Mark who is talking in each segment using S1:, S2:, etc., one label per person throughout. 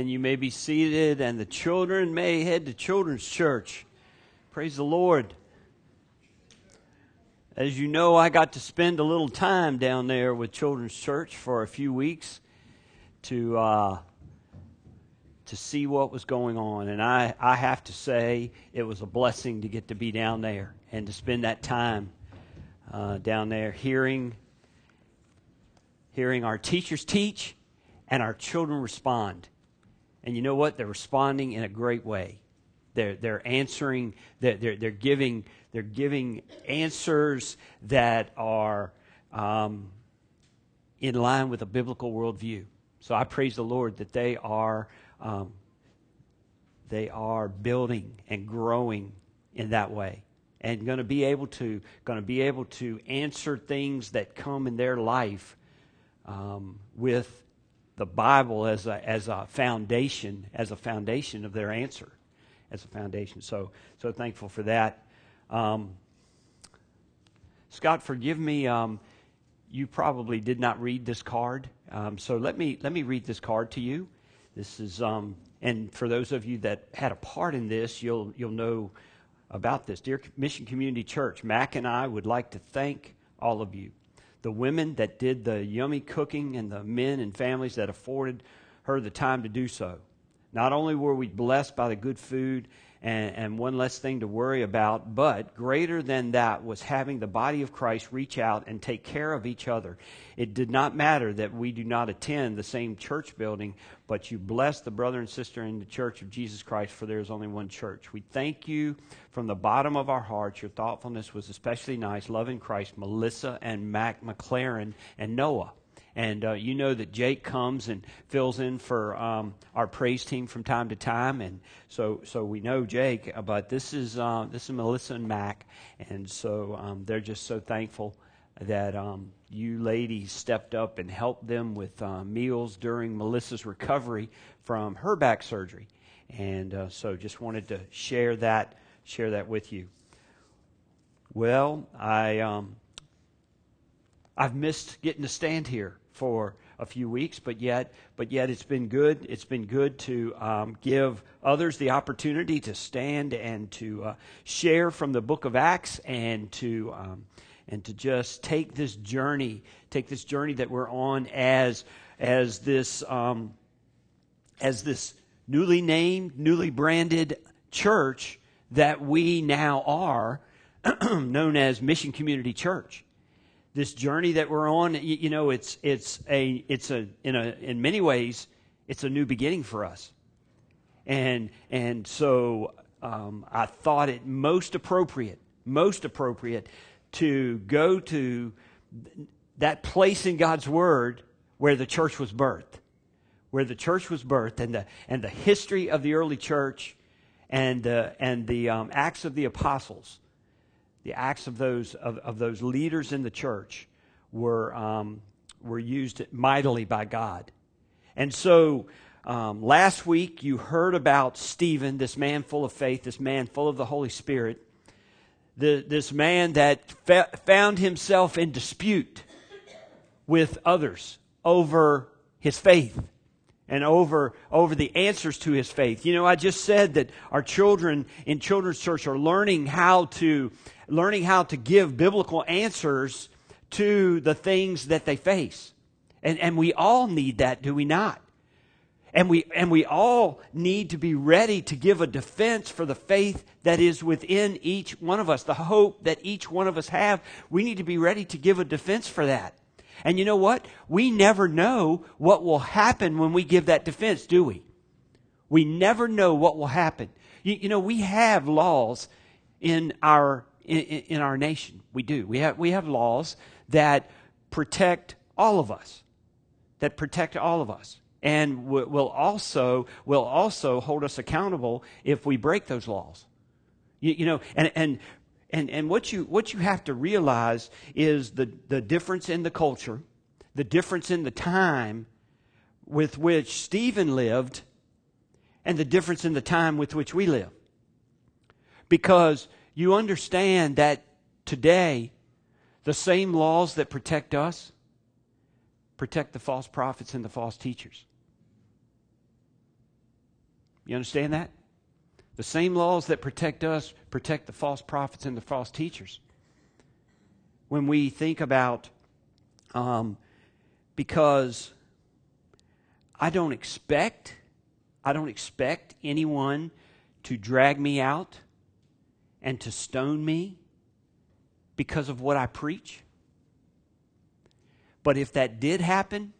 S1: Amen.
S2: You may be seated, and the children may head to Children's Church. Praise the Lord. As you know, I got to spend a little time down there with Children's Church for a few weeks to uh, to see what was going on, and I, I have to say it was a blessing to get to be down there and to spend that time uh, down there hearing hearing our teachers teach and our children respond. And you know what? They're responding in a great way. They're, they're answering, they're, they're, giving, they're giving answers that are um, in line with a biblical worldview. So I praise the Lord that they are, um, they are building and growing in that way and going to be able to going to be able to answer things that come in their life um, with the Bible as a, as a foundation, as a foundation of their answer, as a foundation. So, so thankful for that. Um, Scott, forgive me. Um, you probably did not read this card, um, so let me let me read this card to you. This is, um, and for those of you that had a part in this, you'll you'll know about this. Dear Mission Community Church, Mac and I would like to thank all of you the women that did the yummy cooking and the men and families that afforded her the time to do so. Not only were we blessed by the good food and, and, one less thing to worry about, but greater than that was having the body of Christ reach out and take care of each other. It did not matter that we do not attend the same church building, but you bless the brother and sister in the church of Jesus Christ, for there is only one church. We thank you from the bottom of our hearts. Your thoughtfulness was especially nice. Love in Christ, Melissa and Mac McLaren and Noah. And uh, you know that Jake comes and fills in for um, our praise team from time to time, and so so we know Jake. uh, But this is uh, this is Melissa and Mac, and so um, they're just so thankful that um, you ladies stepped up and helped them with uh, meals during Melissa's recovery from her back surgery, and uh, so just wanted to share that share that with you. Well, I um, I've missed getting to stand here for a few weeks, but yet, but yet it's been good. It's been good to um, give others the opportunity to stand and to uh, share from the Book of Acts and to um, and to just take this journey, take this journey that we're on as as this um, as this newly named, newly branded church that we now are, known as Mission Community Church this journey that we're on you, you, know it's it's a it's a in a in many ways it's a new beginning for us. And and so um, i thought it most appropriate most appropriate to go to that place in god's word where the church was birthed where the church was birthed and the and the history of the early church and uh, and the um, acts of the apostles the acts of those of, of those leaders in the church were um, were used mightily by God. And so um, last week you heard about Stephen, this man full of faith, this man full of the Holy Spirit, the, this man that found himself in dispute with others over his faith and over over the answers to his faith. You know, I just said that our children in children's church are learning how to learning how to give biblical answers to the things that they face. And and we all need that, do we not? And we, and we all need to be ready to give a defense for the faith that is within each one of us, the hope that each one of us have. We need to be ready to give a defense for that. And you know what? We never know what will happen when we give that defense, do we? We never know what will happen. You, you know, we have laws in our in, in, our nation. We do. We have we have laws that protect all of us. that protect all of us and will also will also hold us accountable if we break those laws. You, you, know, and and and and what you what you have to realize is the the difference in the culture, the difference in the time with which Stephen lived, and the difference in the time with which we live. Because you understand that today, the same laws that protect us protect the false prophets and the false teachers. You understand that? The same laws that protect us protect the false prophets and the false teachers. When we think about, um, because I don't expect, I don't expect anyone to drag me out and to stone me because of what I preach. But if that did happen,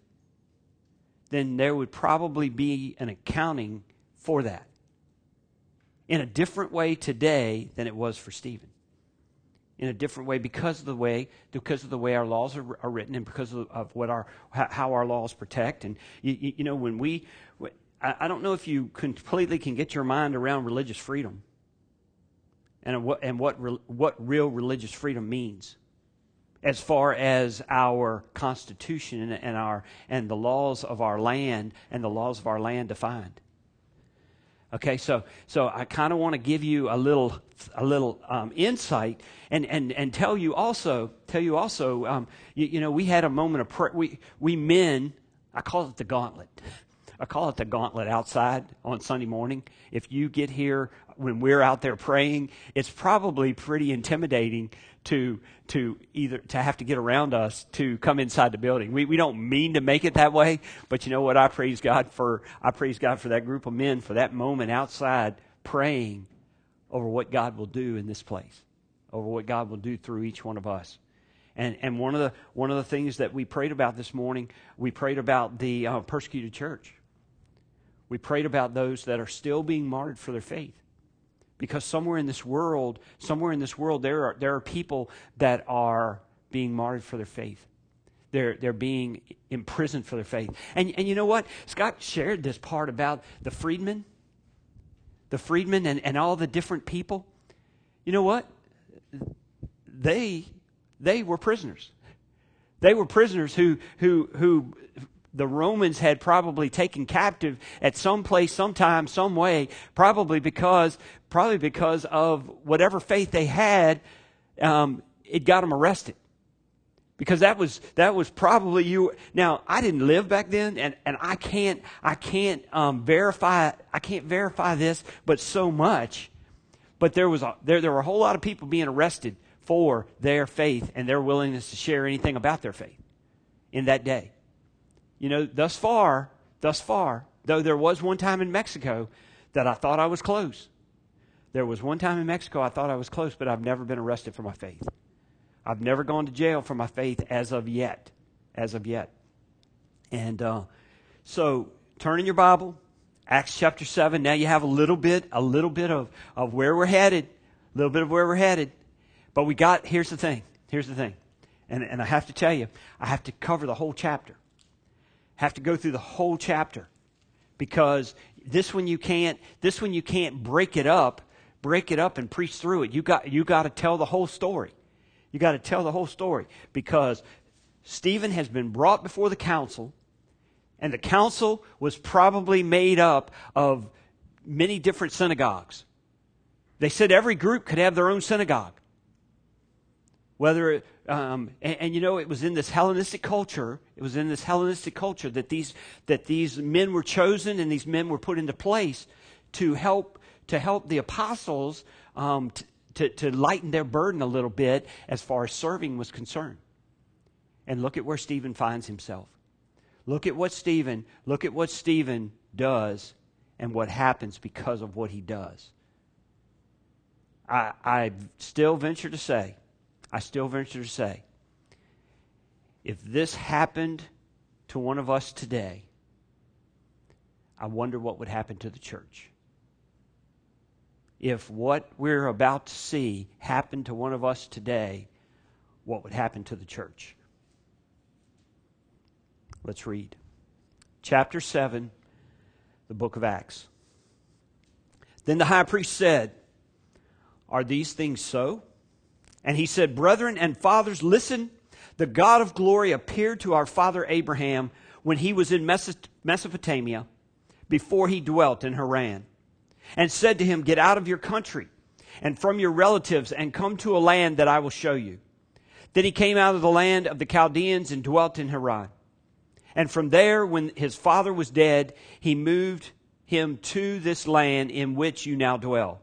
S2: then there would probably be an accounting for that in a different way today than it was for Stephen. In a different way because of the way because of the way our laws are, are written and because of, of, what our how our laws protect and you, you know when we I, don't know if you completely can get your mind around religious freedom and what and what what real religious freedom means as far as our constitution and our and the laws of our land and the laws of our land defined Okay, so so I kind of want to give you a little a little um, insight and, and and tell you also tell you also um, you, you, know we had a moment of prayer. We we men I call it the gauntlet. I call it the gauntlet outside on Sunday morning. If you get here when we're out there praying, it's probably pretty intimidating to to either to have to get around us to come inside the building. We we don't mean to make it that way, but you know what? I praise God for I praise God for that group of men for that moment outside praying over what God will do in this place, over what God will do through each one of us. And and one of the one of the things that we prayed about this morning, we prayed about the uh, persecuted church. We prayed about those that are still being martyred for their faith because somewhere in this world, somewhere in this world, there are, there are people that are being martyred for their faith. They're, they're being imprisoned for their faith. And, and you know what? Scott shared this part about the freedmen, the freedmen and, and all the different people. You know what? They, they were prisoners. They were prisoners who, who, who the Romans had probably taken captive at some place, sometime, some way, probably because, probably because of whatever faith they had, um, it got them arrested. Because that was that was probably you. Now I didn't live back then, and, and I can't I can't um, verify I can't verify this, but so much. But there was a, there there were a whole lot of people being arrested for their faith and their willingness to share anything about their faith in that day you know, thus far, thus far, though there was one time in Mexico that I thought I was close. There was one time in Mexico I thought I was close, but I've never been arrested for my faith. I've never gone to jail for my faith as of yet. As of yet. And uh, so, turn in your Bible, Acts chapter 7. Now you have a little bit, a little bit of, of where we're headed, a little bit of where we're headed. But we got, here's the thing. Here's the thing. And, and I have to tell you, I have to cover the whole chapter have to go through the whole chapter. Because this one you can't this one you can't break it up break it up and preach through it. You got you got to tell the whole story. You got to tell the whole story. Because Stephen has been brought before the council and the council was probably made up of many different synagogues. They said every group could have their own synagogue. Whether it, um, and, and, you know it was in this hellenistic culture it was in this hellenistic culture that these that these men were chosen and these men were put into place to help to help the apostles um, t- to, to lighten their burden a little bit as far as serving was concerned. And look at where stephen finds himself. Look at what stephen look at what stephen does and what happens because of what he does. I i still venture to say I still venture to say, if this happened to one of us today, I wonder what would happen to the church. If what we're about to see happened to one of us today, what would happen to the church? Let's read. chapter 7, the book of Acts. Then the high priest said, Are these things so? And he said, Brethren and fathers, listen. The God of glory appeared to our father Abraham when he was in Mesopotamia, before he dwelt in Haran, and said to him, Get out of your country and from your relatives and come to a land that I will show you. Then he came out of the land of the Chaldeans and dwelt in Haran. And from there, when his father was dead, he moved him to this land in which you now dwell.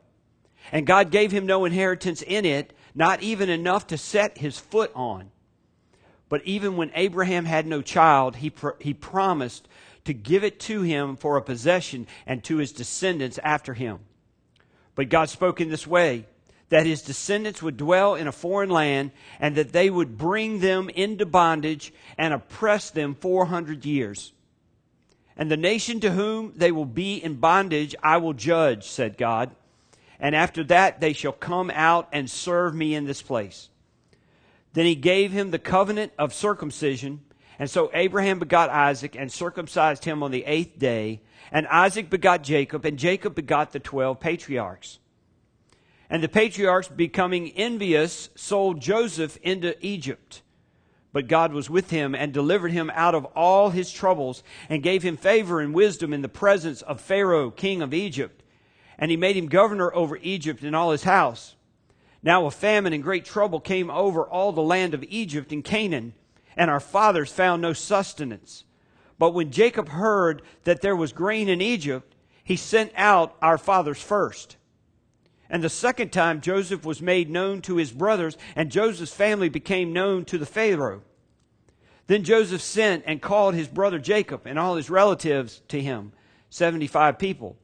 S2: And God gave him no inheritance in it, not even enough to set his foot on. But even when Abraham had no child, he, he promised to give it to him for a possession and to his descendants after him. But God spoke in this way that his descendants would dwell in a foreign land and that they would bring them into bondage and oppress them 400 years. And the nation to whom they will be in bondage I will judge, said God. And after that they shall come out and serve me in this place. Then he gave him the covenant of circumcision. And so Abraham begot Isaac and circumcised him on the eighth day. And Isaac begot Jacob, and Jacob begot the twelve patriarchs. And the patriarchs, becoming envious, sold Joseph into Egypt. But God was with him and delivered him out of all his troubles and gave him favor and wisdom in the presence of Pharaoh, king of Egypt. And he made him governor over Egypt and all his house. Now a famine and great trouble came over all the land of Egypt and Canaan, and our fathers found no sustenance. But when Jacob heard that there was grain in Egypt, he sent out our fathers first. And the second time Joseph was made known to his brothers, and Joseph's family became known to the Pharaoh. Then Joseph sent and called his brother Jacob and all his relatives to him, 75 people.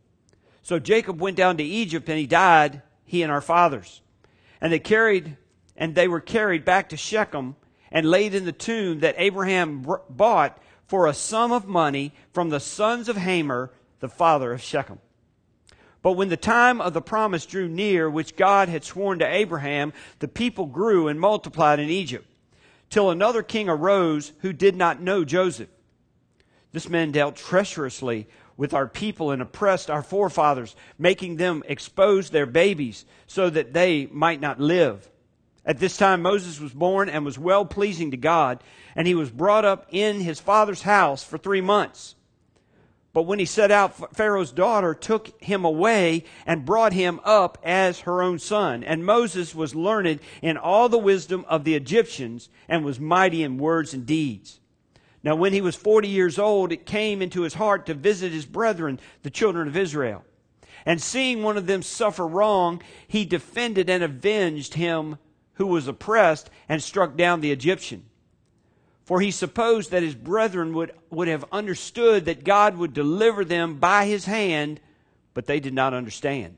S2: So Jacob went down to Egypt and he died, he and our fathers. And they carried, and they were carried back to Shechem and laid in the tomb that Abraham bought for a sum of money from the sons of Hamor, the father of Shechem. But when the time of the promise drew near, which God had sworn to Abraham, the people grew and multiplied in Egypt, till another king arose who did not know Joseph. This man dealt treacherously with our people and oppressed our forefathers, making them expose their babies so that they might not live. At this time, Moses was born and was well pleasing to God, and he was brought up in his father's house for three months. But when he set out, Pharaoh's daughter took him away and brought him up as her own son. And Moses was learned in all the wisdom of the Egyptians and was mighty in words and deeds. Now, when he was 40 years old, it came into his heart to visit his brethren, the children of Israel. And seeing one of them suffer wrong, he defended and avenged him who was oppressed and struck down the Egyptian. For he supposed that his brethren would, would have understood that God would deliver them by his hand, but they did not understand.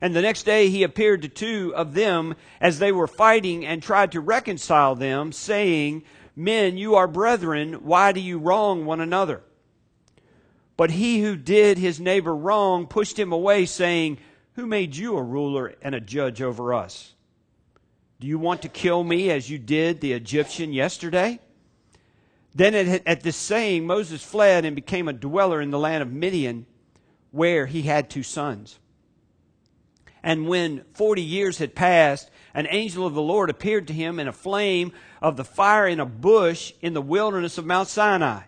S2: And the next day he appeared to two of them as they were fighting and tried to reconcile them, saying, Men, you are brethren, why do you wrong one another? But he who did his neighbor wrong pushed him away, saying, Who made you a ruler and a judge over us? Do you want to kill me as you did the Egyptian yesterday? Then at, this saying, Moses fled and became a dweller in the land of Midian, where he had two sons. And when forty years had passed, an angel of the Lord appeared to him in a flame of the fire in a bush in the wilderness of Mount Sinai.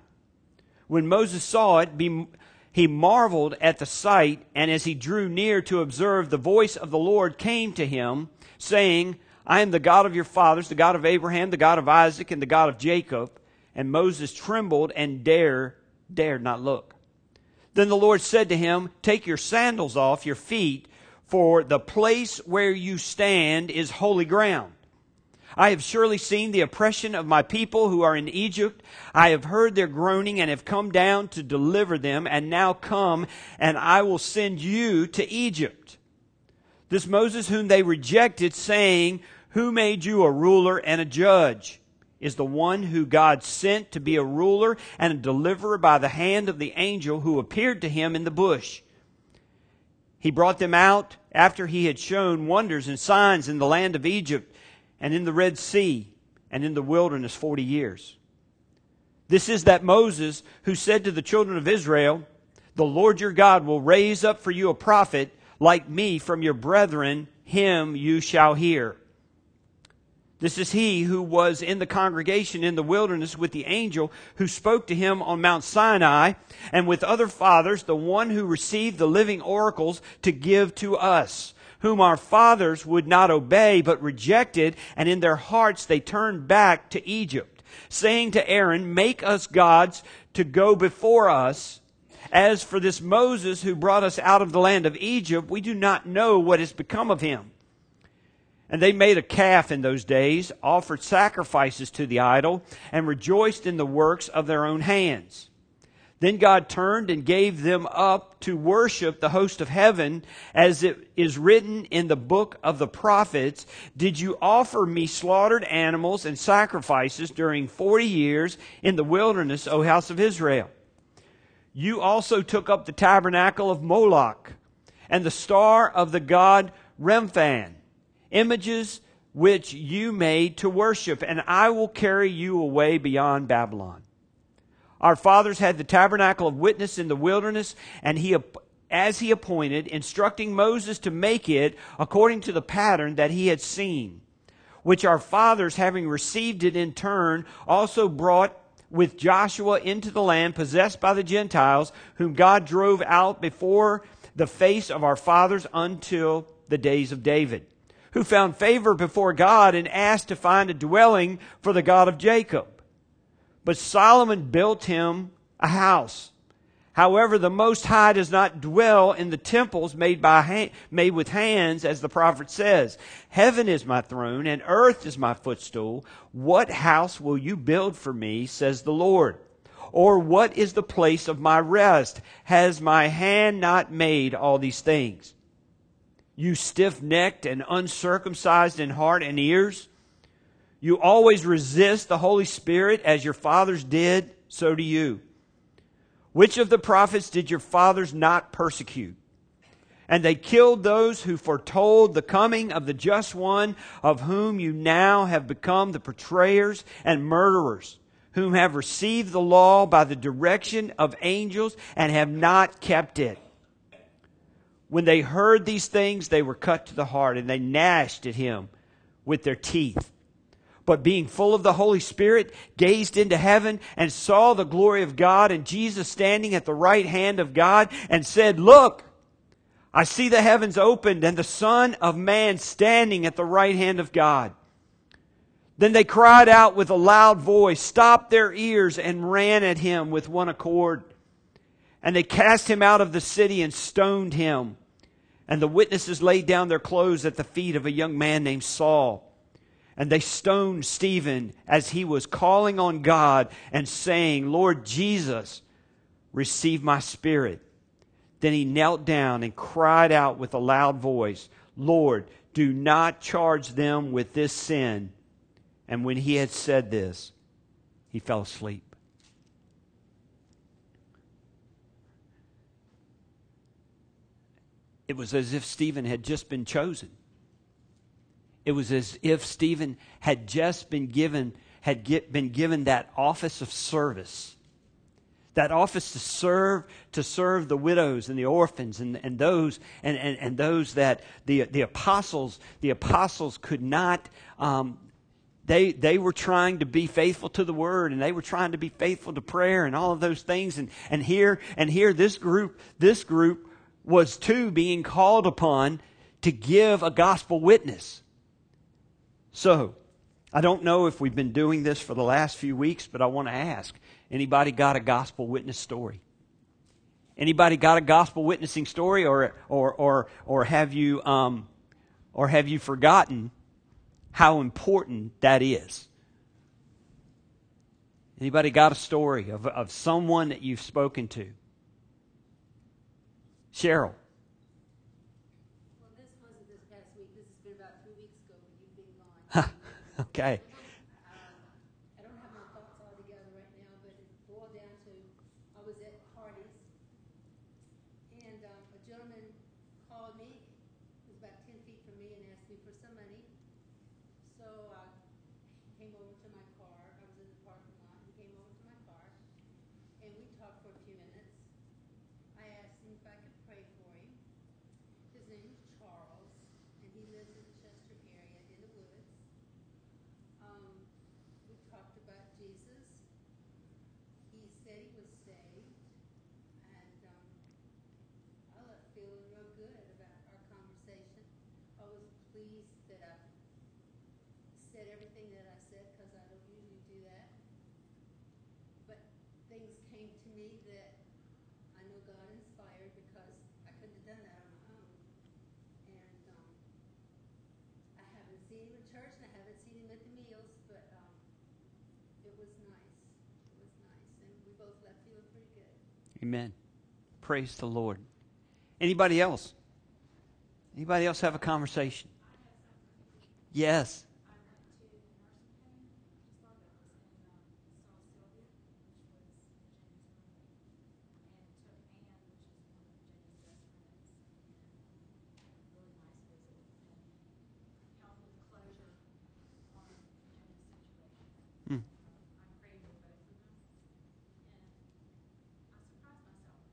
S2: When Moses saw it, he marveled at the sight, and as he drew near to observe, the voice of the Lord came to him, saying, I am the God of your fathers, the God of Abraham, the God of Isaac, and the God of Jacob. And Moses trembled and dare, dared not look. Then the Lord said to him, Take your sandals off your feet, for the place where you stand is holy ground. I have surely seen the oppression of my people who are in Egypt. I have heard their groaning and have come down to deliver them, and now come, and I will send you to Egypt. This Moses whom they rejected, saying, Who made you a ruler and a judge? is the one who God sent to be a ruler and a deliverer by the hand of the angel who appeared to him in the bush. He brought them out after he had shown wonders and signs in the land of Egypt and in the Red Sea and in the wilderness 40 years. This is that Moses who said to the children of Israel, The Lord your God will raise up for you a prophet like me from your brethren, him you shall hear. This is he who was in the congregation in the wilderness with the angel who spoke to him on Mount Sinai, and with other fathers, the one who received the living oracles to give to us, whom our fathers would not obey, but rejected, and in their hearts they turned back to Egypt, saying to Aaron, Make us gods to go before us. As for this Moses who brought us out of the land of Egypt, we do not know what has become of him. And they made a calf in those days, offered sacrifices to the idol, and rejoiced in the works of their own hands. Then God turned and gave them up to worship the host of heaven, as it is written in the book of the prophets Did you offer me slaughtered animals and sacrifices during forty years in the wilderness, O house of Israel? You also took up the tabernacle of Moloch and the star of the god Remphan images which you made to worship, and I will carry you away beyond Babylon. Our fathers had the tabernacle of witness in the wilderness, and he, as he appointed, instructing Moses to make it according to the pattern that he had seen, which our fathers, having received it in turn, also brought with Joshua into the land possessed by the Gentiles, whom God drove out before the face of our fathers until the days of David who found favor before God and asked to find a dwelling for the God of Jacob. But Solomon built him a house. However, the Most High does not dwell in the temples made by hand, made with hands, as the prophet says. Heaven is my throne, and earth is my footstool. What house will you build for me, says the Lord? Or what is the place of my rest? Has my hand not made all these things? You stiff necked and uncircumcised in heart and ears. You always resist the Holy Spirit as your fathers did, so do you. Which of the prophets did your fathers not persecute? And they killed those who foretold the coming of the just one, of whom you now have become the betrayers and murderers, whom have received the law by the direction of angels and have not kept it. When they heard these things, they were cut to the heart, and they gnashed at him with their teeth. But being full of the Holy Spirit, gazed into heaven and saw the glory of God and Jesus standing at the right hand of God and said, Look, I see the heavens opened and the Son of Man standing at the right hand of God. Then they cried out with a loud voice, stopped their ears, and ran at him with one accord. And they cast him out of the city and stoned him. And the witnesses laid down their clothes at the feet of a young man named Saul. And they stoned Stephen as he was calling on God and saying, Lord Jesus, receive my spirit. Then he knelt down and cried out with a loud voice, Lord, do not charge them with this sin. And when he had said this, he fell asleep. It was as if Stephen had just been chosen. It was as if Stephen had just been given, had get, been given that office of service. That office to serve, to serve the widows and the orphans and, and those and, and, and those that the, the apostles, the apostles could not um, they, they were trying to be faithful to the word and they were trying to be faithful to prayer and all of those things and, and here and here this group this group was too being called upon to give a gospel witness. So, I don't know if we've been doing this for the last few weeks, but I want to ask anybody got a gospel witness story? Anybody got a gospel witnessing story, or or or or have you um, or have you forgotten how important that is? Anybody got a story of, of someone that you've spoken to? Cheryl.
S3: Well, this wasn't this past week. This has been about two weeks ago you've been gone.
S2: okay.
S3: Um, I don't have my thoughts all together right now, but it boiled down to I was at Hardee's, and um, a gentleman called me. He was about ten feet from me and asked me for some money. So I came over to my car. I was in the parking lot. He came over to my car, pleased that I said everything that I said because I don't usually do that. But things came to me that I know God inspired because I couldn't have done that on my own. And um, I haven't seen him in church and I haven't seen him at the meals, but um, it was nice. It was nice. And we both left feeling pretty good.
S2: Amen. Praise the Lord. Anybody else? Anybody else have a conversation? Yes.
S4: I went to the nursing home, just thought that was in, um, saw Sylvia, which was Jenny's roommate, and took Anne, which is one of Jenny's best friends, and, um, really nice visit, and helped with closure on Jenny's situation.
S2: Hmm.
S4: I prayed with both of them, and I surprised myself.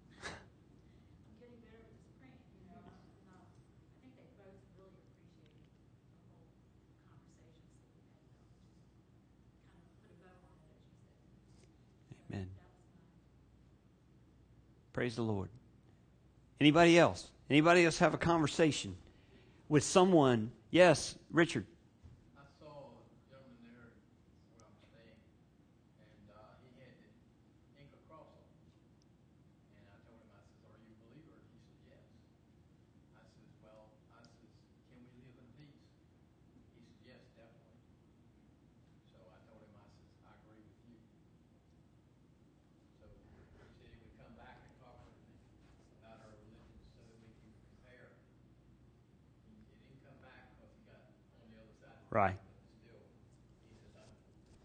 S4: I'm getting better with this praying, you know, and, uh, I think they both really appreciated the whole conversations that we had, though, just kind of put a bow on it, as you said. So
S2: Amen.
S4: That was my
S2: Praise the Lord. Anybody else? Anybody else have a conversation with someone? Yes, Richard.
S5: I saw a gentleman there where I'm staying, and uh, he had the ink across him. And I told him, I says, "Are you a believer?" And he said, "Yes." I says, "Well, I says, can we live in peace?" He said, "Yes, definitely." So I told him, I says, "I agree with you." So he said he would come back and talk with me about our religion so that we can compare. He, he didn't come back because he got on the other side. of the
S2: Right.
S5: but still, he says, I'm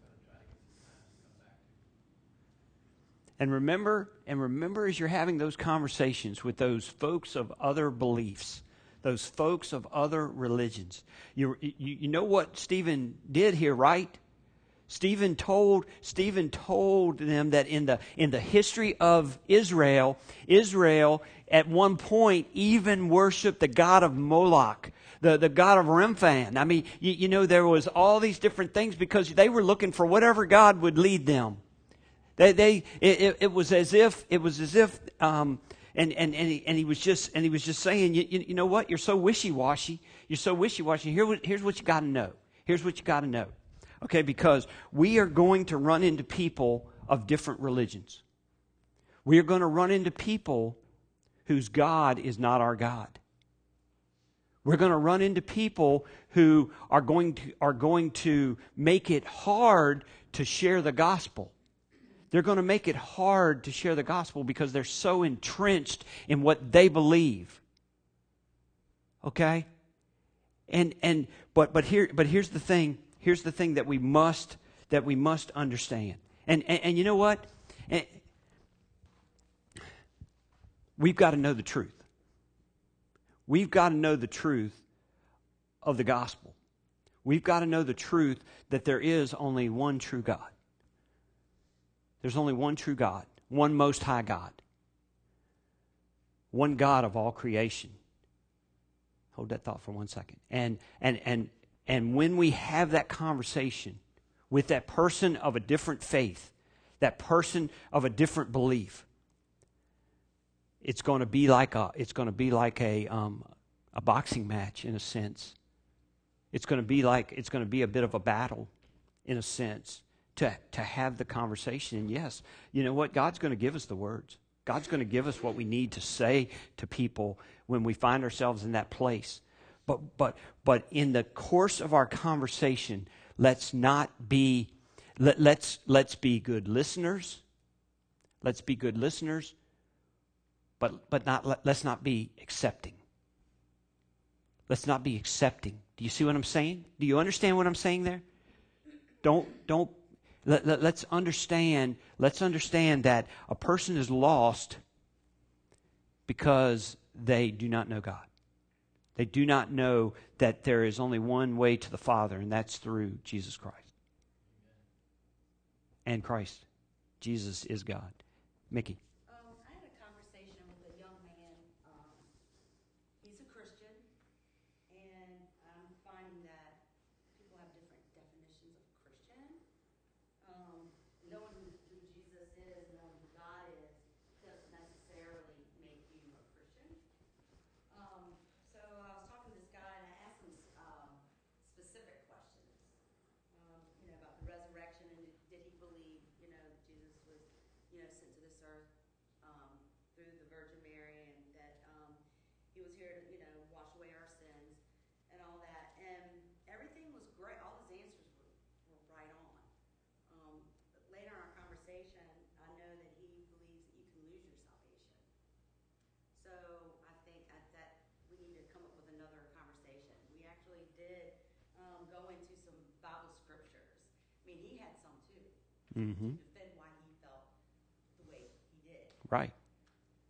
S5: gonna try to get some time to come back to.
S2: And remember, and remember as you're having those conversations with those folks of other beliefs, those folks of other religions, you, you, you know what Stephen did here, right? Stephen told Stephen told them that in the in the history of Israel, Israel at one point even worshipped the god of Moloch, the, the god of Remphan. I mean, you, you know, there was all these different things because they were looking for whatever God would lead them. They, they it, it was as if it was as if um, and, and, and, he, and he was just and he was just saying, you, you, you know what? You're so wishy washy. You're so wishy washy. Here, here's what you got to know. Here's what you got to know. Okay, because we are going to run into people of different religions. We are going to run into people whose God is not our God. We're going to run into people who are going to, are going to make it hard to share the gospel. They're going to make it hard to share the gospel because they're so entrenched in what they believe. Okay? And and but but here but here's the thing, here's the thing that we must that we must understand. And and, and you know what? Eh, We've got to know the truth. We've got to know the truth of the gospel. We've got to know the truth that there is only one true God. There's only one true God, one most high God, one God of all creation. Hold that thought for one second. And and and and when we have that conversation with that person of a different faith, that person of a different belief, it's going to be like a it's going to be like a um, a boxing match in a sense. It's going to be like it's going to be a bit of a battle in a sense to to have the conversation. And yes, you know what? God's going to give us the words. God's going to give us what we need to say to people when we find ourselves in that place. But but but in the course of our conversation, let's not be let, let's let's be good listeners. Let's be good listeners, but but not let, let's not be accepting. Let's not be accepting. Do you see what I'm saying? Do you understand what I'm saying there? Don't don't let, let, let's understand let's understand that a person is lost because they do not know God. They do not know that there is only one way to the Father, and that's through Jesus Christ. And Christ. Jesus is God. Mickey.
S6: Um, I had a conversation with a young man. Um, he's a Christian, and I'm finding that people have different definitions of Christian. Um, knowing who, who Jesus is, knowing who God is, doesn't necessarily make you a Christian. Um, so I was talking to this guy, and I asked him uh, you know, sent to this earth um, through the Virgin Mary, and that um, he was here to, you know, wash away our sins and all that. And everything was great. All his answers were, were right on. Um, but later in our conversation, I know that he believes that you can lose your salvation. So I think at that we need to come up with another conversation. We actually did um, go into some Bible scriptures. I mean, he had some too
S2: Mm-hmm.
S6: to defend why he felt the way he did.
S2: Right.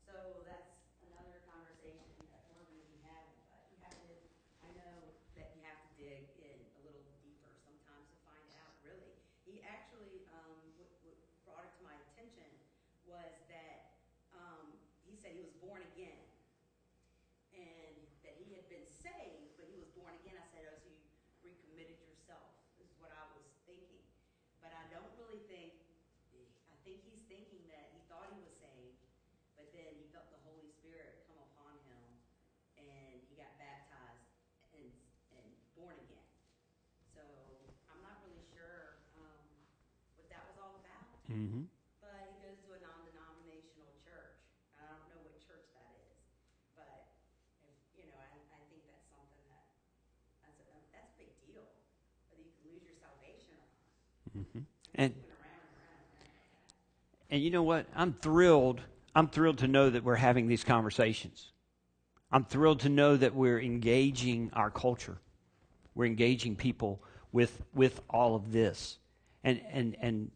S6: So that's another conversation that we're going to be having. But you have to, I know that you have to dig in a little deeper sometimes to find out really. He actually, um, what, what brought it to my attention was that um, he said he was born again and that he had been saved, but he was born again. I said, oh, so you recommitted yourself, is what I was thinking. But I don't really think, I think he's thinking that he thought he was saved, but then he felt the Holy Spirit come upon him and he got baptized and, and born again. So I'm not really sure um, what that was all about.
S2: Mm-hmm.
S6: But he goes to a non-denominational church. I don't know what church that is, but if, you know, I, I think that's something that that's a, that's a big deal. Whether you can lose your salvation or not.
S2: Mm-hmm. And
S6: Moving around around around.
S2: and you know what? I'm thrilled. I'm thrilled to know that we're having these conversations. I'm thrilled to know that we're engaging our culture. We're engaging people with with all of this. And and and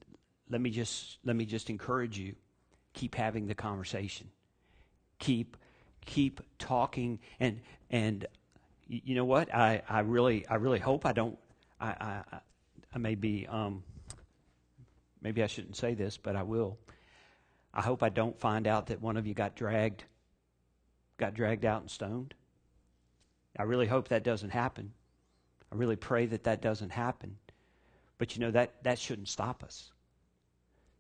S2: let me just let me just encourage you. Keep having the conversation. Keep keep talking and and you know what? I, I really I really hope I don't I I, I- may be um maybe I shouldn't say this, but I will. I hope I don't find out that one of you got dragged got dragged out and stoned. I really hope that doesn't happen. I really pray that that doesn't happen. But you know that that shouldn't stop us.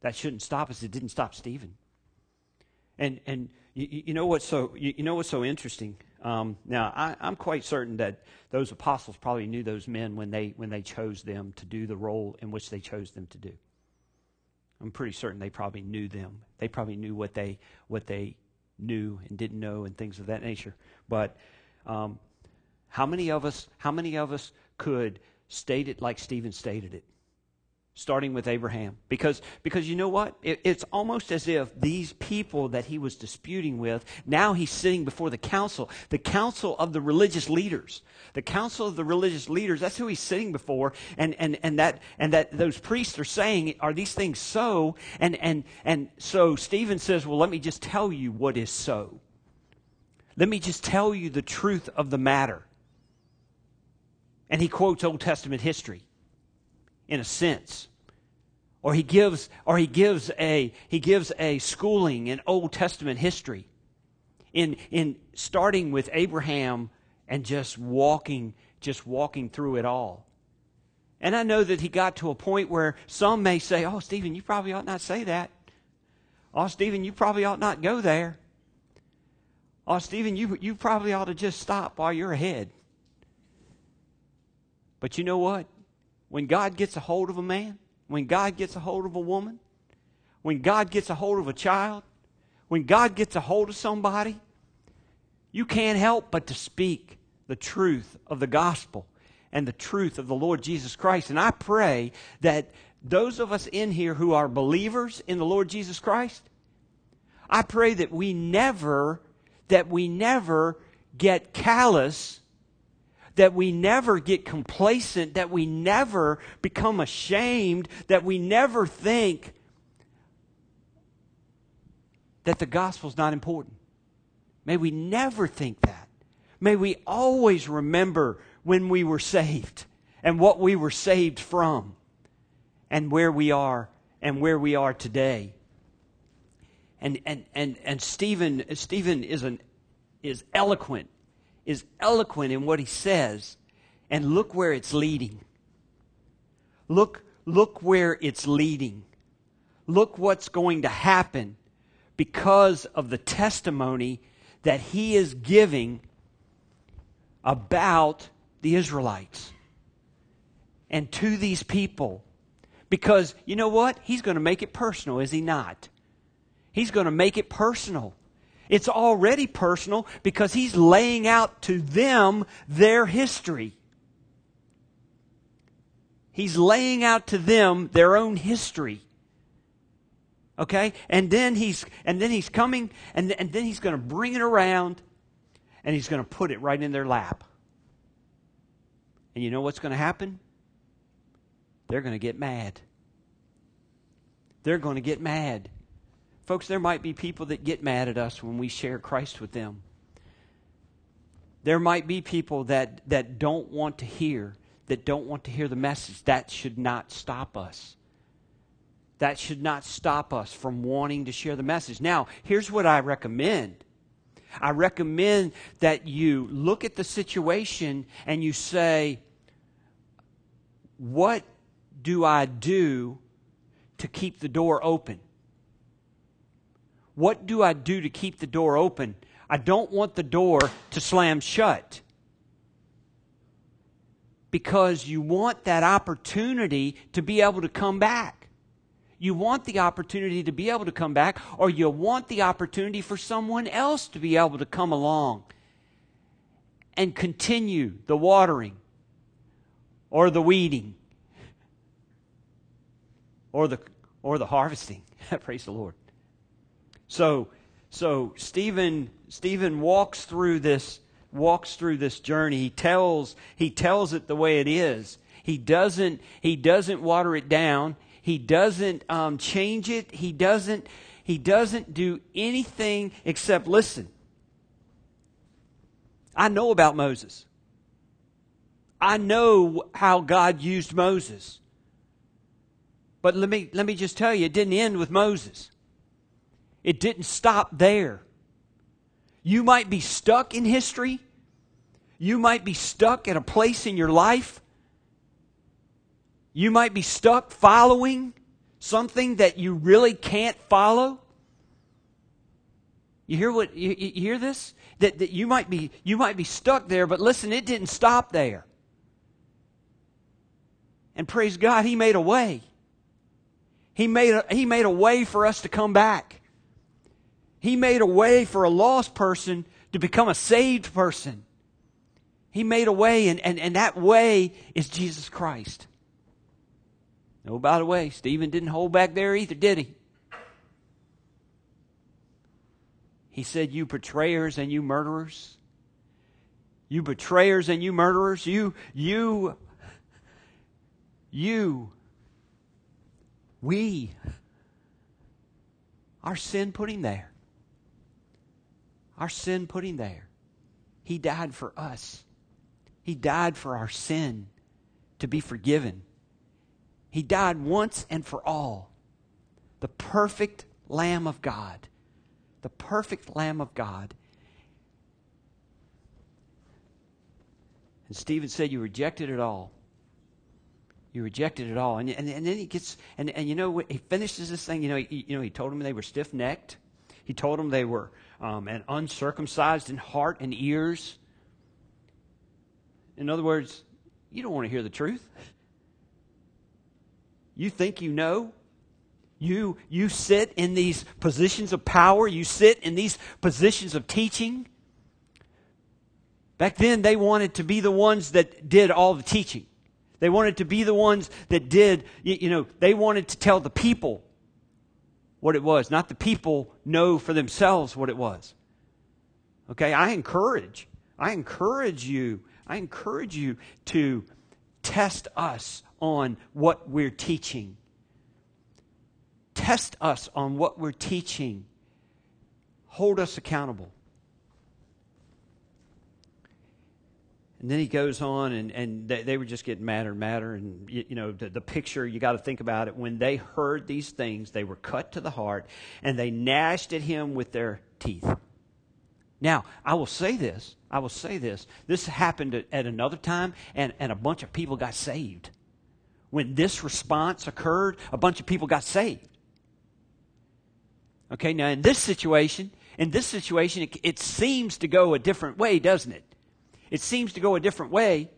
S2: That shouldn't stop us. It didn't stop Stephen. And and you, you know what's so you, you know what's so interesting. Um, now I, I'm quite certain that those apostles probably knew those men when they when they chose them to do the role in which they chose them to do. I'm pretty certain they probably knew them. They probably knew what they what they knew and didn't know and things of that nature. But um, how many of us how many of us could state it like Stephen stated it? Starting with Abraham. Because because you know what? It, it's almost as if these people that he was disputing with, now he's sitting before the council, the council of the religious leaders. The council of the religious leaders, that's who he's sitting before, and, and, and that and that those priests are saying, Are these things so? And and and so Stephen says, Well, let me just tell you what is so. Let me just tell you the truth of the matter. And he quotes Old Testament history in a sense. Or he gives or he gives a he gives a schooling in Old Testament history. In in starting with Abraham and just walking just walking through it all. And I know that he got to a point where some may say, "Oh, Stephen, you probably ought not say that." "Oh, Stephen, you probably ought not go there." "Oh, Stephen, you you probably ought to just stop while you're ahead." But you know what? When God gets a hold of a man, when God gets a hold of a woman, when God gets a hold of a child, when God gets a hold of somebody, you can't help but to speak the truth of the gospel and the truth of the Lord Jesus Christ. And I pray that those of us in here who are believers in the Lord Jesus Christ, I pray that we never, that we never get callous that we never get complacent, that we never become ashamed, that we never think that the gospel's not important. May we never think that. May we always remember when we were saved and what we were saved from and where we are and where we are today. And and and and Stephen Stephen is an is eloquent is eloquent in what he says, and look where it's leading. Look, look where it's leading. Look what's going to happen because of the testimony that he is giving about the Israelites and to these people. Because you know what? He's going to make it personal, is he not? He's going to make it personal. It's already personal because he's laying out to them their history. He's laying out to them their own history. Okay? And then he's and then he's coming and, and then he's going to bring it around and he's going to put it right in their lap. And you know what's going to happen? They're going to get mad. They're going to get mad. Folks, there might be people that get mad at us when we share Christ with them. There might be people that, that don't want to hear, that don't want to hear the message. That should not stop us. That should not stop us from wanting to share the message. Now, here's what I recommend. I recommend that you look at the situation and you say, What do I do to keep the door open? What do I do to keep the door open? I don't want the door to slam shut. Because you want that opportunity to be able to come back. You want the opportunity to be able to come back, or you want the opportunity for someone else to be able to come along and continue the watering or the weeding or the or the harvesting. Praise the Lord. So so Stephen Stephen walks through this walks through this journey. He tells he tells it the way it is. He doesn't he doesn't water it down. He doesn't um, change it. He doesn't he doesn't do anything except listen. I know about Moses. I know how God used Moses. But let me, let me just tell you, it didn't end with Moses. It didn't stop there. You might be stuck in history. You might be stuck at a place in your life. You might be stuck following something that you really can't follow. You hear what you, you hear this? That, that you might be you might be stuck there, but listen, it didn't stop there. And praise God, He made a way. He made a, he made a way for us to come back. He made a way for a lost person to become a saved person. He made a way, and, and, and that way is Jesus Christ. Oh, by the way, Stephen didn't hold back there either, did he? He said, You betrayers and you murderers. You betrayers and you murderers. You, you, you we, our sin put him there. Our sin put him there. He died for us. He died for our sin to be forgiven. He died once and for all. The perfect Lamb of God. The perfect Lamb of God. And Stephen said, You rejected it all. You rejected it all. And, and, and then he gets, and, and you know, he finishes this thing, you know, he, you know, he told them they were stiff necked. He told them they were um, and uncircumcised in heart and ears. In other words, you don't want to hear the truth. You think you know. You, you sit in these positions of power. You sit in these positions of teaching. Back then, they wanted to be the ones that did all the teaching. They wanted to be the ones that did, you know, they wanted to tell the people what it was, not the people know for themselves what it was. Okay, I encourage, I encourage you, I encourage you to test us on what we're teaching. Test us on what we're teaching. Hold us accountable. And then he goes on, and, and they, they were just getting madder and madder. And, you, you know, the, the picture, you got to think about it. When they heard these things, they were cut to the heart, and they gnashed at him with their teeth. Now, I will say this. I will say this. This happened at, another time, and, and a bunch of people got saved. When this response occurred, a bunch of people got saved. Okay, now in this situation, in this situation, it, it seems to go a different way, doesn't it? It seems to go a different way.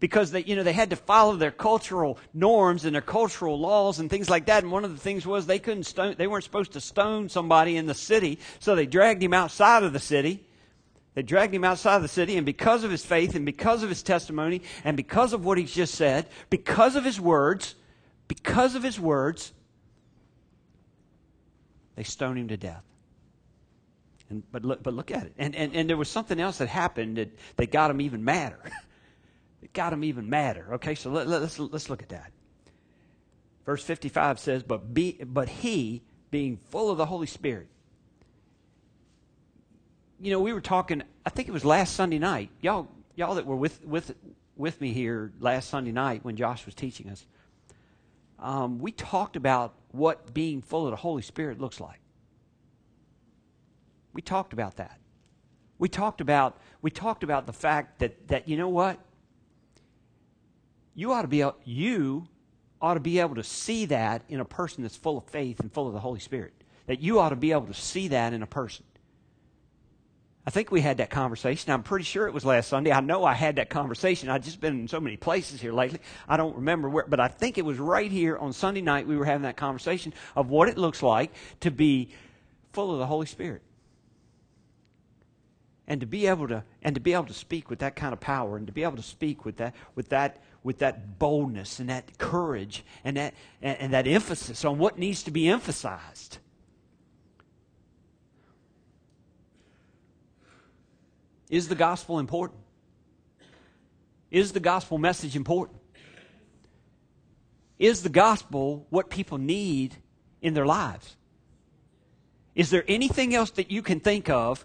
S2: because they, you know, they had to follow their cultural norms and their cultural laws and things like that. And one of the things was they couldn't stone, they weren't supposed to stone somebody in the city, so they dragged him outside of the city. They dragged him outside of the city, and because of his faith, and because of his testimony, and because of what he's just said, because of his words, because of his words, they stoned him to death. And, but, look, but look at it. And, and, and there was something else that happened that, that got him even madder. it got him even madder. Okay, so let, let, let's, let's look at that. Verse 55 says, but, be, but he, being full of the Holy Spirit, you know, we were talking, I think it was last Sunday night. Y'all, y'all that were with, with, with me here last Sunday night when Josh was teaching us, um, we talked about what being full of the Holy Spirit looks like. We talked about that. We talked about we talked about the fact that that you know what? You ought to be you ought to be able to see that in a person that's full of faith and full of the Holy Spirit. That you ought to be able to see that in a person. I think we had that conversation. I'm pretty sure it was last Sunday. I know I had that conversation. I've just been in so many places here lately. I don't remember where, but I think it was right here on Sunday night we were having that conversation of what it looks like to be full of the Holy Spirit and to be able to and to be able to speak with that kind of power and to be able to speak with that with that with that boldness and that courage and that and, and that emphasis on what needs to be emphasized. Is the gospel important? Is the gospel message important? Is the gospel what people need in their lives? Is there anything else that you can think of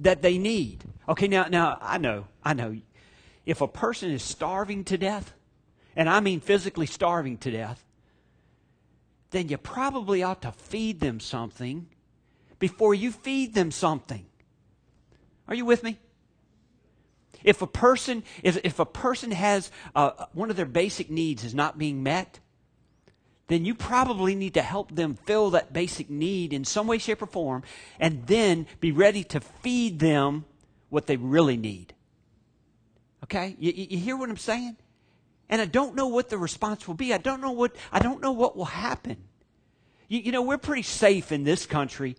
S2: that they need. Okay, now, now I know, I know. If a person is starving to death, and I mean physically starving to death, then you probably ought to feed them something before you feed them something. Are you with me? If a person, if, if a person has uh, one of their basic needs is not being met, then you probably need to help them fill that basic need in some way, shape, or form, and then be ready to feed them what they really need. Okay? You, you hear what I'm saying? And I don't know what the response will be. I don't know what, I don't know what will happen. You, you know, we're pretty safe in this country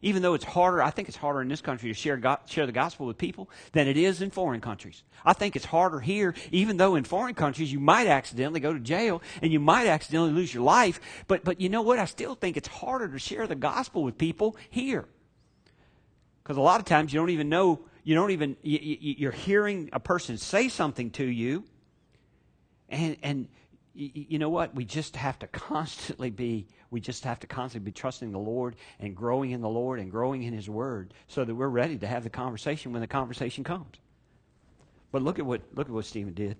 S2: even though it's harder, I think it's harder in this country to share, share the gospel with people than it is in foreign countries. I think it's harder here, even though in foreign countries you might accidentally go to jail and you might accidentally lose your life. But, but you know what? I still think it's harder to share the gospel with people here. Because a lot of times you don't even know, you don't even, you, you, you're hearing a person say something to you, and, and you know what? We just have to constantly be, we just have to constantly be trusting the Lord and growing in the Lord and growing in His Word so that we're ready to have the conversation when the conversation comes. But look at what, look at what Stephen did.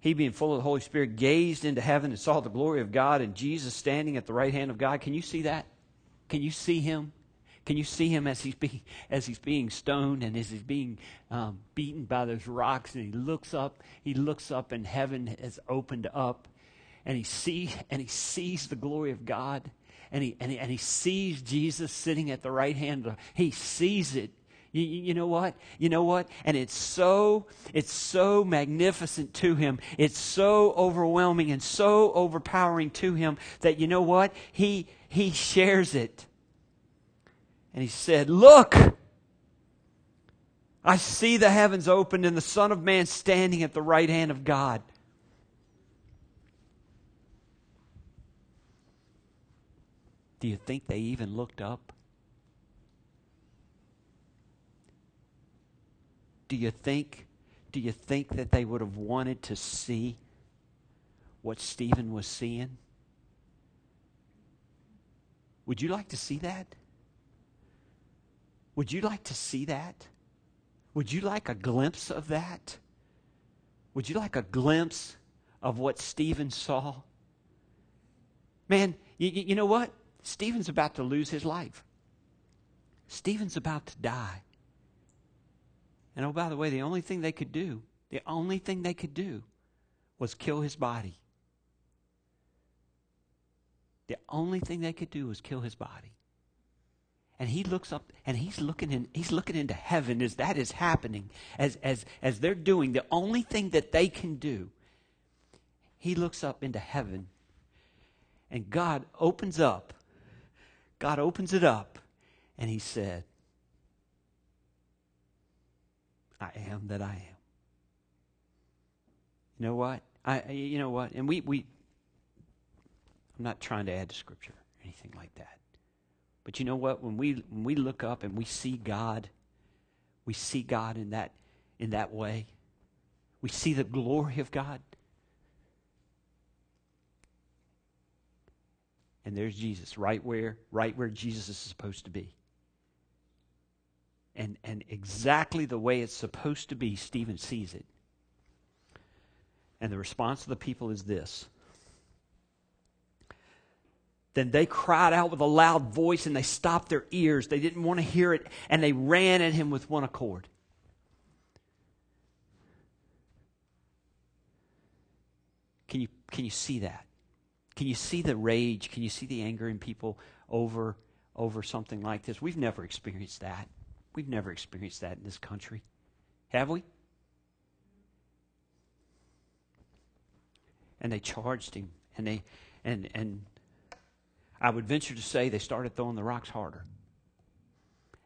S2: He, being full of the Holy Spirit, gazed into heaven and saw the glory of God and Jesus standing at the right hand of God. Can you see that? Can you see him? Can you see him as he's being, as he's being stoned and as he's being um, beaten by those rocks? And he looks up, he looks up, and heaven has opened up, and he see and he sees the glory of God, and he and he, and he sees Jesus sitting at the right hand. of He sees it. You, you, know what? You know what? And it's so it's so magnificent to him. It's so overwhelming and so overpowering to him that you know what? He he shares it. And he said, Look, I see the heavens opened and the Son of Man standing at the right hand of God. Do you think they even looked up? Do you think do you think that they would have wanted to see what Stephen was seeing? Would you like to see that? Would you like to see that? Would you like a glimpse of that? Would you like a glimpse of what Stephen saw? Man, you, you know what? Stephen's about to lose his life. Stephen's about to die. And oh, by the way, the only thing they could do, the only thing they could do was kill his body. The only thing they could do was kill his body. and he looks up and he's looking in he's looking into heaven as that is happening as as as they're doing the only thing that they can do he looks up into heaven and god opens up god opens it up and he said i am that i am you know what i you know what and we we i'm not trying to add to scripture or anything like that but you know what? When we when we look up and we see God, we see God in that in that way. We see the glory of God. And there's Jesus right where right where Jesus is supposed to be. And and exactly the way it's supposed to be, Stephen sees it. And the response of the people is this. Then they cried out with a loud voice and they stopped their ears. They didn't want to hear it and they ran at him with one accord. Can you, can you see that? Can you see the rage? Can you see the anger in people over, over something like this? We've never experienced that. We've never experienced that in this country. Have we? And they charged him and they and and I would venture to say they started throwing the rocks harder.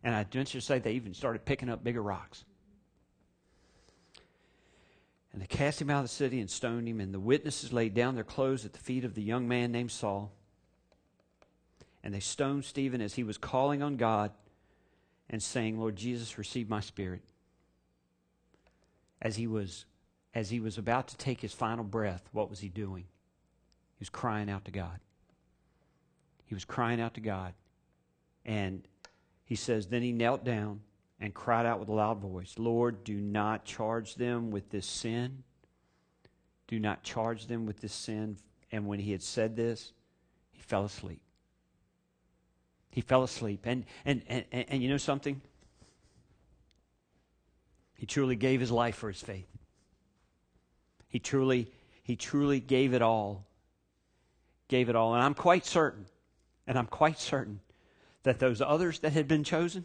S2: And I'd venture to say they even started picking up bigger rocks. And they cast him out of the city and stoned him, and the witnesses laid down their clothes at the feet of the young man named Saul. And they stoned Stephen as he was calling on God and saying, Lord Jesus, receive my spirit. As he was as he was about to take his final breath, what was he doing? He was crying out to God. He was crying out to God. And he says, Then he knelt down and cried out with a loud voice, Lord, do not charge them with this sin. Do not charge them with this sin. And when he had said this, he fell asleep. He fell asleep. And, and, and, and, you know something? He truly gave his life for his faith. He truly, he truly gave it all. Gave it all. And I'm quite certain and I'm quite certain that those others that had been chosen,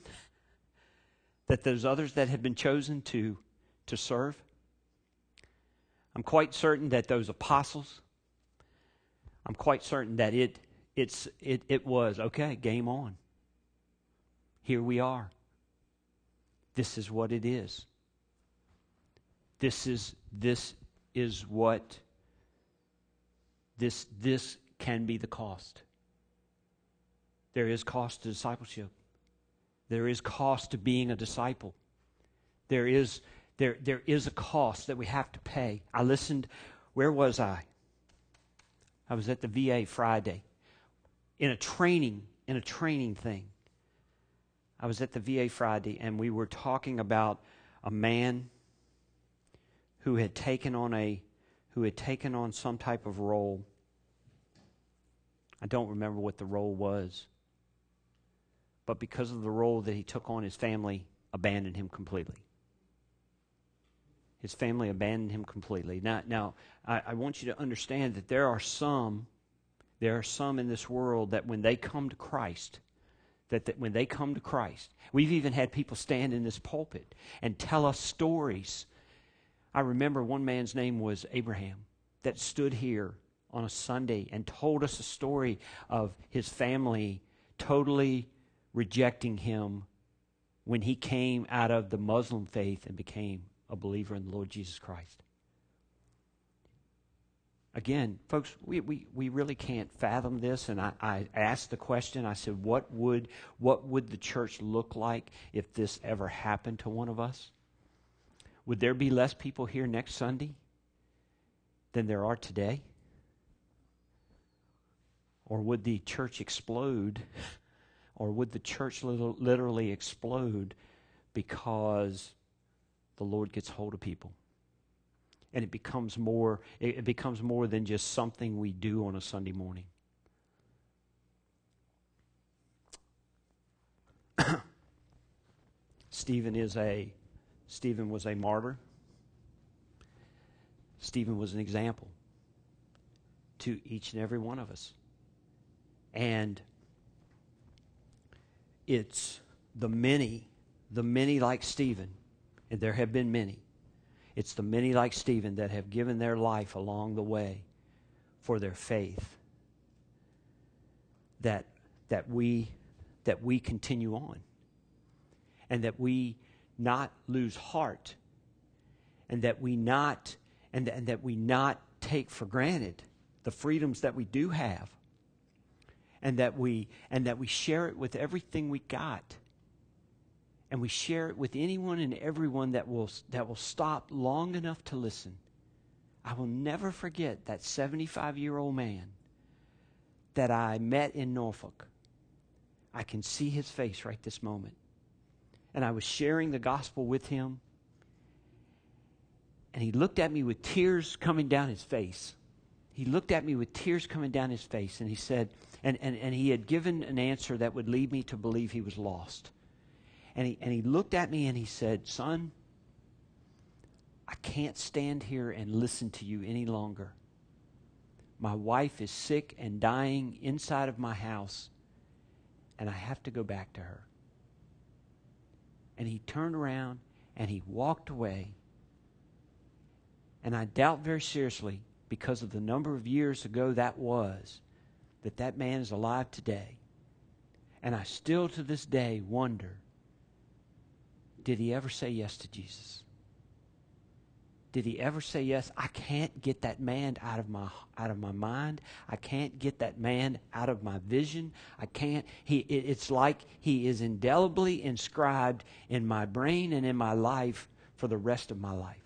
S2: that those others that have been chosen to, to serve, I'm quite certain that those apostles, I'm quite certain that it, it's, it, it was, okay, game on. Here we are. This is what it is. This is, this is what, this, this can be the cost. There is cost to discipleship. There is cost to being a disciple. There is, there, there is a cost that we have to pay. I listened, where was I? I was at the VA Friday in a training, in a training thing. I was at the VA Friday and we were talking about a man who had taken on a who had taken on some type of role. I don't remember what the role was but because of the role that he took on, his family abandoned him completely. His family abandoned him completely. Now, now I, I want you to understand that there are some, there are some in this world that when they come to Christ, that, that when they come to Christ, we've even had people stand in this pulpit and tell us stories. I remember one man's name was Abraham that stood here on a Sunday and told us a story of his family totally rejecting him when he came out of the Muslim faith and became a believer in the Lord Jesus Christ. Again, folks, we, we, we really can't fathom this. And I, I asked the question I said, what would, what would the church look like if this ever happened to one of us? Would there be less people here next Sunday than there are today? Or would the church explode or would the church literally explode because the Lord gets hold of people? And it becomes more it becomes more than just something we do on a Sunday morning. Stephen is a Stephen was a martyr. Stephen was an example to each and every one of us. And it's the many, the many like Stephen, and there have been many. It's the many like Stephen that have given their life along the way for their faith that, that, we, that we continue on and that we not lose heart and that we not and, and that we not take for granted the freedoms that we do have and that we and that we share it with everything we got. And we share it with anyone and everyone that will that will stop long enough to listen. I will never forget that 75 year old man that i met in norfolk. I can see his face right this moment. And i was sharing the gospel with him. And he looked at me with tears coming down his face. He looked at me with tears coming down his face. And he said, and, and, and he had given an answer that would lead me to believe he was lost. And he, and he looked at me and he said, Son, I can't stand here and listen to you any longer. My wife is sick and dying inside of my house, and I have to go back to her. And he turned around and he walked away. And I doubt very seriously because of the number of years ago that was, that that man is alive today. And I still to this day wonder did he ever say yes to Jesus? Did he ever say yes? I can't get that man out of my out of my mind. I can't get that man out of my vision. I can't. He. It, it's like he is indelibly inscribed in my brain and in my life for the rest of my life.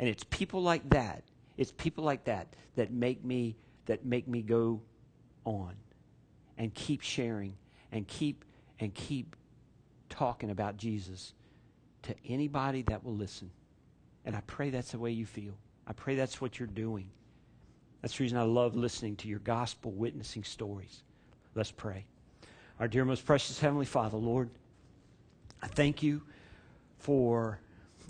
S2: And it's people like that it's people like that that make me that make me go on and keep sharing and keep and keep talking about Jesus to anybody that will listen. And I pray that's the way you feel. I pray that's what you're doing. That's the reason I love listening to your gospel witnessing stories. Let's pray. Our dear, most precious Heavenly Father, Lord, I thank you for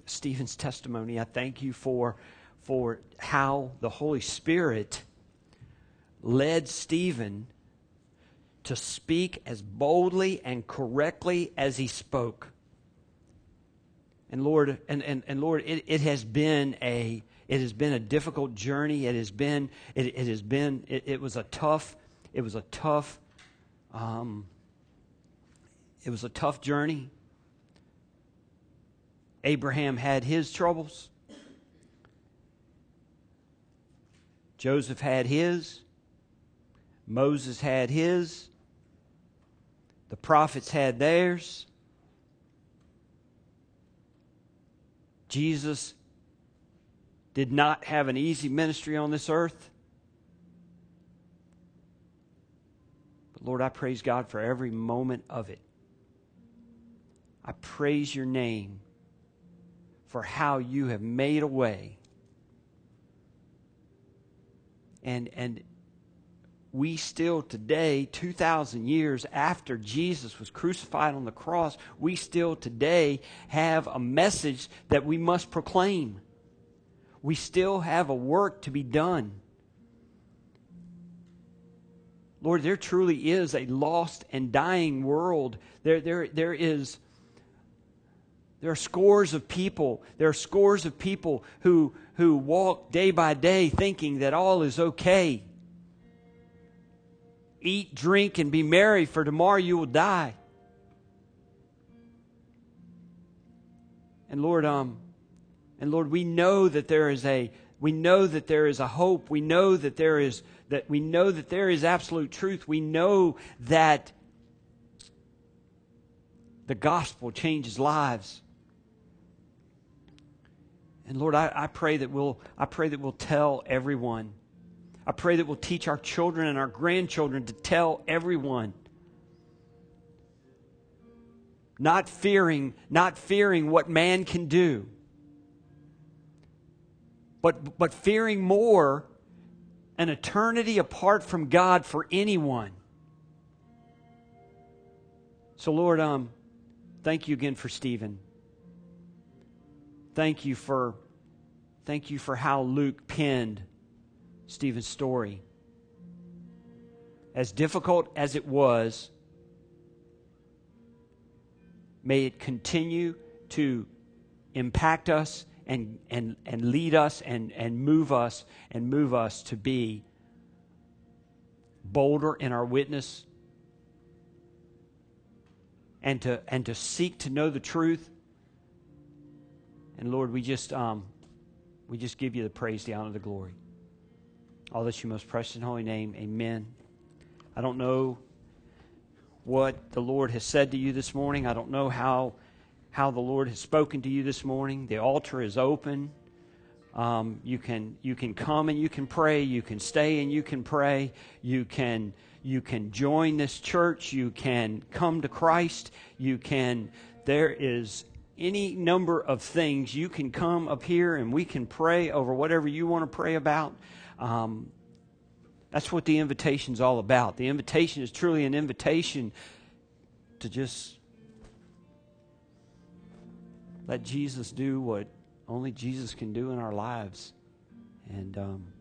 S2: Stephen's testimony. I thank you for for how the Holy Spirit led Stephen to speak as boldly and correctly as he spoke. And Lord, and, and, and Lord, it, it has been a it has been a difficult journey. It has been it, it has been it, it was a tough it was a tough um, it was a tough journey. Abraham had his troubles. Joseph had his, Moses had his, the prophets had theirs. Jesus did not have an easy ministry on this earth. But Lord, I praise God for every moment of it. I praise your name for how you have made a way and and we still today 2000 years after Jesus was crucified on the cross we still today have a message that we must proclaim. We still have a work to be done. Lord there truly is a lost and dying world. There there there is there are scores of people there are scores of people who who walk day by day thinking that all is okay. Eat, drink, and be merry, for tomorrow you will die. And Lord, um, and Lord, we know that there is a we know that there is a hope. We know that there is that we know that there is absolute truth. We know that the gospel changes lives. And Lord, I, I pray that we'll I pray that we'll tell everyone. I pray that we'll teach our children and our grandchildren to tell everyone. Not fearing, not fearing what man can do. But but fearing more an eternity apart from God for anyone. So Lord, um, thank you again for Stephen thank you for thank you for how Luke penned Stephen's story. As difficult as it was, May it continue to impact us and, and, and lead us and, and move us and move us to be bolder in our witness and to, and to seek to know the truth. And Lord, we just, um, we just give you the praise, the honor, the glory. All that your most precious and holy name. Amen. I don't know what the Lord has said to you this morning. I don't know how how the Lord has spoken to you this morning. The altar is open. Um, you can you can come and you can pray. You can stay and you can pray. You can you can join this church. You can come to Christ. You can. There is any number of things you can come up here and we can pray over whatever you want to pray about. Um, that's what the invitation is all about. The invitation is truly an invitation to just let Jesus do what only Jesus can do in our lives. And um,